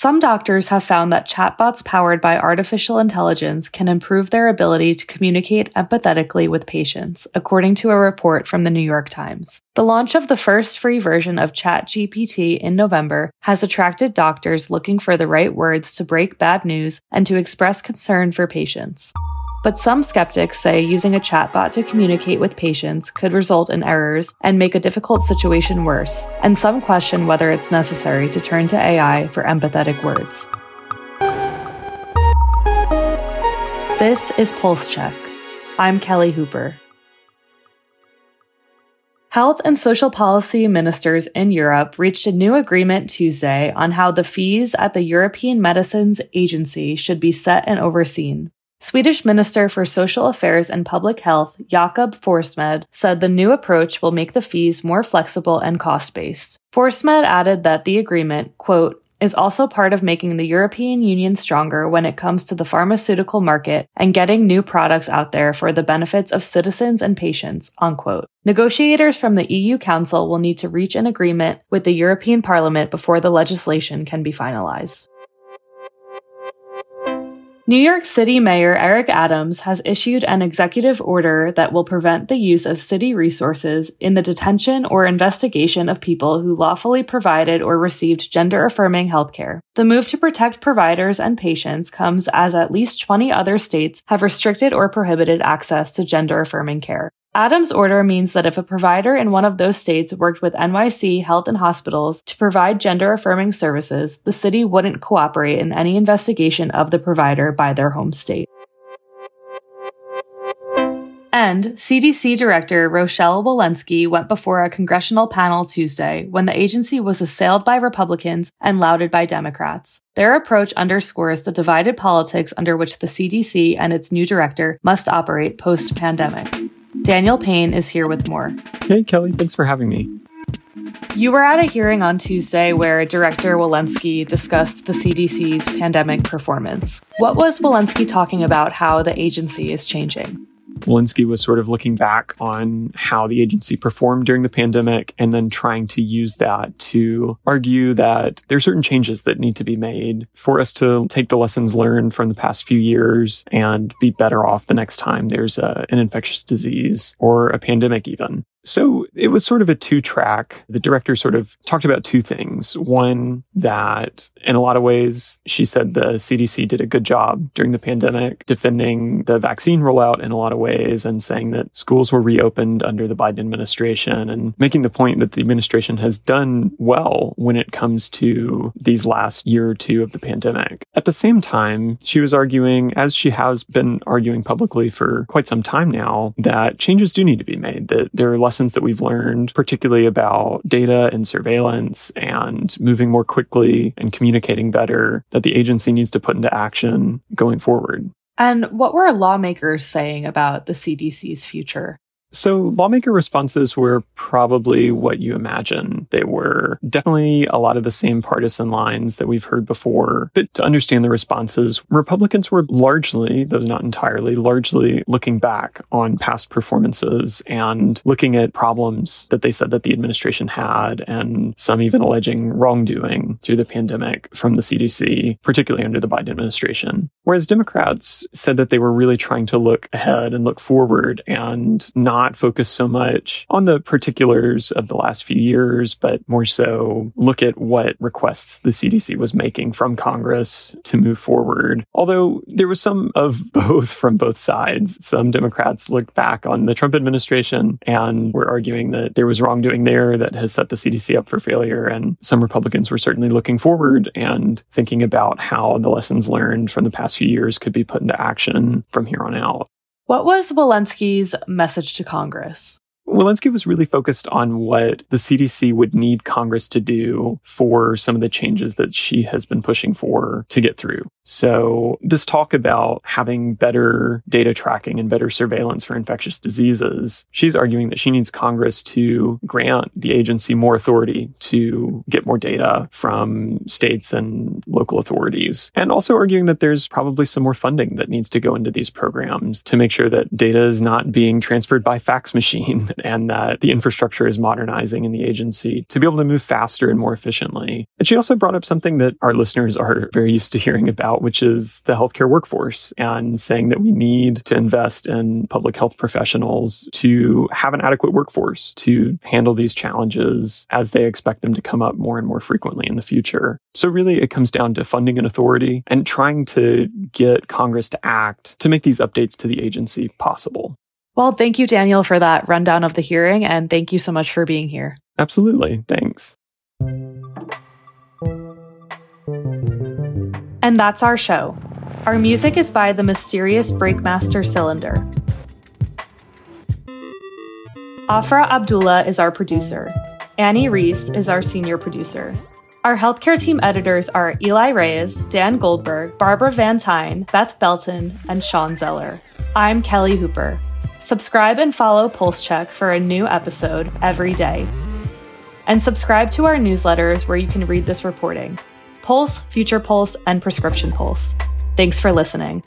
Some doctors have found that chatbots powered by artificial intelligence can improve their ability to communicate empathetically with patients, according to a report from the New York Times. The launch of the first free version of ChatGPT in November has attracted doctors looking for the right words to break bad news and to express concern for patients. But some skeptics say using a chatbot to communicate with patients could result in errors and make a difficult situation worse, and some question whether it's necessary to turn to AI for empathetic words. This is Pulse Check. I'm Kelly Hooper. Health and social policy ministers in Europe reached a new agreement Tuesday on how the fees at the European Medicines Agency should be set and overseen. Swedish Minister for Social Affairs and Public Health, Jakob Forssmed, said the new approach will make the fees more flexible and cost based. Forssmed added that the agreement, quote, is also part of making the European Union stronger when it comes to the pharmaceutical market and getting new products out there for the benefits of citizens and patients, unquote. Negotiators from the EU Council will need to reach an agreement with the European Parliament before the legislation can be finalized. New York City Mayor Eric Adams has issued an executive order that will prevent the use of city resources in the detention or investigation of people who lawfully provided or received gender affirming healthcare. The move to protect providers and patients comes as at least 20 other states have restricted or prohibited access to gender affirming care. Adams' order means that if a provider in one of those states worked with NYC Health and Hospitals to provide gender affirming services, the city wouldn't cooperate in any investigation of the provider by their home state. And CDC Director Rochelle Walensky went before a congressional panel Tuesday when the agency was assailed by Republicans and lauded by Democrats. Their approach underscores the divided politics under which the CDC and its new director must operate post pandemic. Daniel Payne is here with more. Hey, Kelly, thanks for having me. You were at a hearing on Tuesday where Director Walensky discussed the CDC's pandemic performance. What was Walensky talking about how the agency is changing? Walensky was sort of looking back on how the agency performed during the pandemic and then trying to use that to argue that there are certain changes that need to be made for us to take the lessons learned from the past few years and be better off the next time there's a, an infectious disease or a pandemic even. So it was sort of a two track. The director sort of talked about two things. One, that in a lot of ways, she said the CDC did a good job during the pandemic defending the vaccine rollout in a lot of ways and saying that schools were reopened under the Biden administration and making the point that the administration has done well when it comes to these last year or two of the pandemic. At the same time, she was arguing, as she has been arguing publicly for quite some time now, that changes do need to be made, that there are lessons that we've learned, particularly about data and surveillance and moving more quickly and communicating better that the agency needs to put into action going forward. And what were lawmakers saying about the CDC's future? So, lawmaker responses were probably what you imagine. They were definitely a lot of the same partisan lines that we've heard before. But to understand the responses, Republicans were largely, though not entirely, largely looking back on past performances and looking at problems that they said that the administration had, and some even alleging wrongdoing through the pandemic from the CDC, particularly under the Biden administration. Whereas Democrats said that they were really trying to look ahead and look forward and not not focus so much on the particulars of the last few years, but more so look at what requests the CDC was making from Congress to move forward. Although there was some of both from both sides. Some Democrats looked back on the Trump administration and were arguing that there was wrongdoing there that has set the CDC up for failure. And some Republicans were certainly looking forward and thinking about how the lessons learned from the past few years could be put into action from here on out. What was Walensky's message to Congress? Walensky was really focused on what the CDC would need Congress to do for some of the changes that she has been pushing for to get through. So this talk about having better data tracking and better surveillance for infectious diseases, she's arguing that she needs Congress to grant the agency more authority to get more data from states and local authorities. And also arguing that there's probably some more funding that needs to go into these programs to make sure that data is not being transferred by fax machine and that the infrastructure is modernizing in the agency to be able to move faster and more efficiently. And she also brought up something that our listeners are very used to hearing about, which is the healthcare workforce and saying that we need to invest in public health professionals to have an adequate workforce to handle these challenges as they expect them to come up more and more frequently in the future. So really it comes down to funding and authority and trying to get Congress to act to make these updates to the agency possible. Well, thank you, Daniel, for that rundown of the hearing, and thank you so much for being here. Absolutely. Thanks. And that's our show. Our music is by the mysterious Breakmaster Cylinder. Afra Abdullah is our producer. Annie Rees is our senior producer. Our healthcare team editors are Eli Reyes, Dan Goldberg, Barbara Van Tyne, Beth Belton, and Sean Zeller. I'm Kelly Hooper. Subscribe and follow Pulse Check for a new episode every day. And subscribe to our newsletters where you can read this reporting Pulse, Future Pulse, and Prescription Pulse. Thanks for listening.